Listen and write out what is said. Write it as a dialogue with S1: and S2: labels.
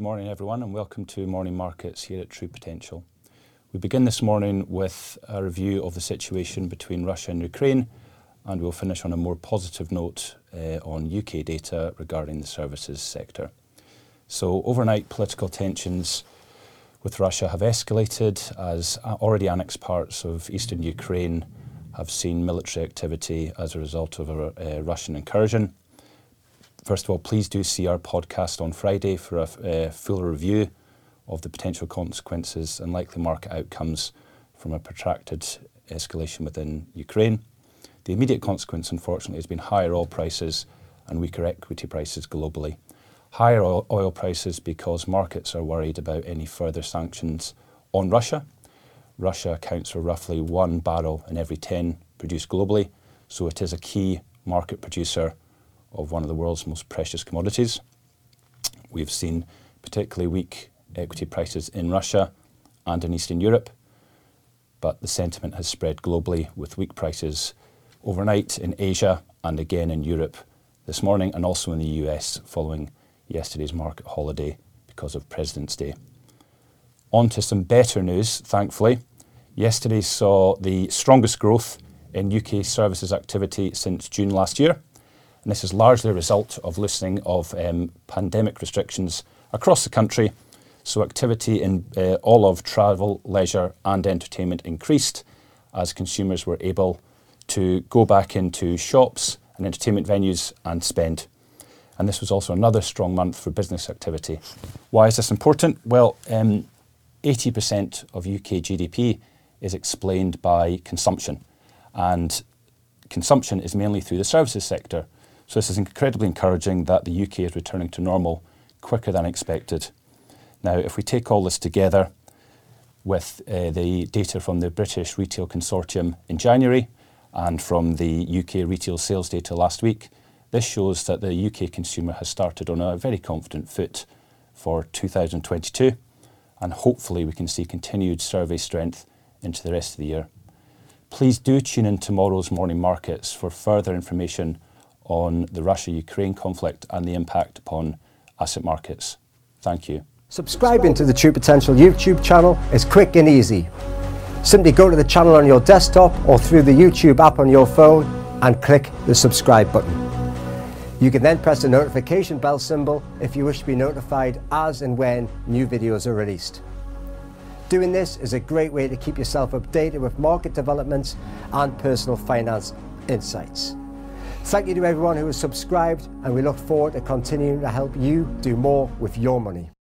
S1: morning, everyone, and welcome to Morning Markets here at True Potential. We begin this morning with a review of the situation between Russia and Ukraine, and we'll finish on a more positive note eh, on U.K. data regarding the services sector. So overnight political tensions with Russia have escalated as uh, already annexed parts of eastern Ukraine have seen military activity as a result of a eh, Russian incursion. First of all, please do see our podcast on Friday for a uh, full review of the potential consequences and likely market outcomes from a protracted escalation within Ukraine. The immediate consequence, unfortunately, has been higher oil prices and weaker equity prices globally. Higher oil prices because markets are worried about any further sanctions on Russia. Russia accounts for roughly one barrel in every 10 produced globally, so it is a key market producer of one of the world's most precious commodities. We've seen particularly weak equity prices in Russia and in Eastern Europe, but the sentiment has spread globally with weak prices overnight in Asia and again in Europe this morning, and also in the U.S. following yesterday's market holiday because of President's Day. On to some better news, thankfully. Yesterday saw the strongest growth in U.K. services activity since June last year, and this is largely a result of loosening of um, pandemic restrictions across the country. So activity in uh, all of travel, leisure, and entertainment increased as consumers were able to go back into shops and entertainment venues and spend. And this was also another strong month for business activity. Why is this important? Well, um, 80% of U.K. GDP is explained by consumption, and consumption is mainly through the services sector. So this is incredibly encouraging that the U.K. is returning to normal quicker than expected. Now, if we take all this together with uh, the data from the British Retail Consortium in January and from the U.K. retail sales data last week, this shows that the U.K. consumer has started on a very confident foot for 2022, and hopefully we can see continued survey strength into the rest of the year. Please do tune in tomorrow's Morning Markets for further information on the Russia-Ukraine conflict and the impact upon asset markets. Thank you.
S2: Subscribing to the True Potential YouTube channel is quick and easy. Simply go to the channel on your desktop or through the YouTube app on your phone and click the subscribe button. You can then press the notification bell symbol if you wish to be notified as and when new videos are released. Doing this is a great way to keep yourself updated with market developments and personal finance insights. Thank you to everyone who has subscribed, and we look forward to continuing to help you do more with your money.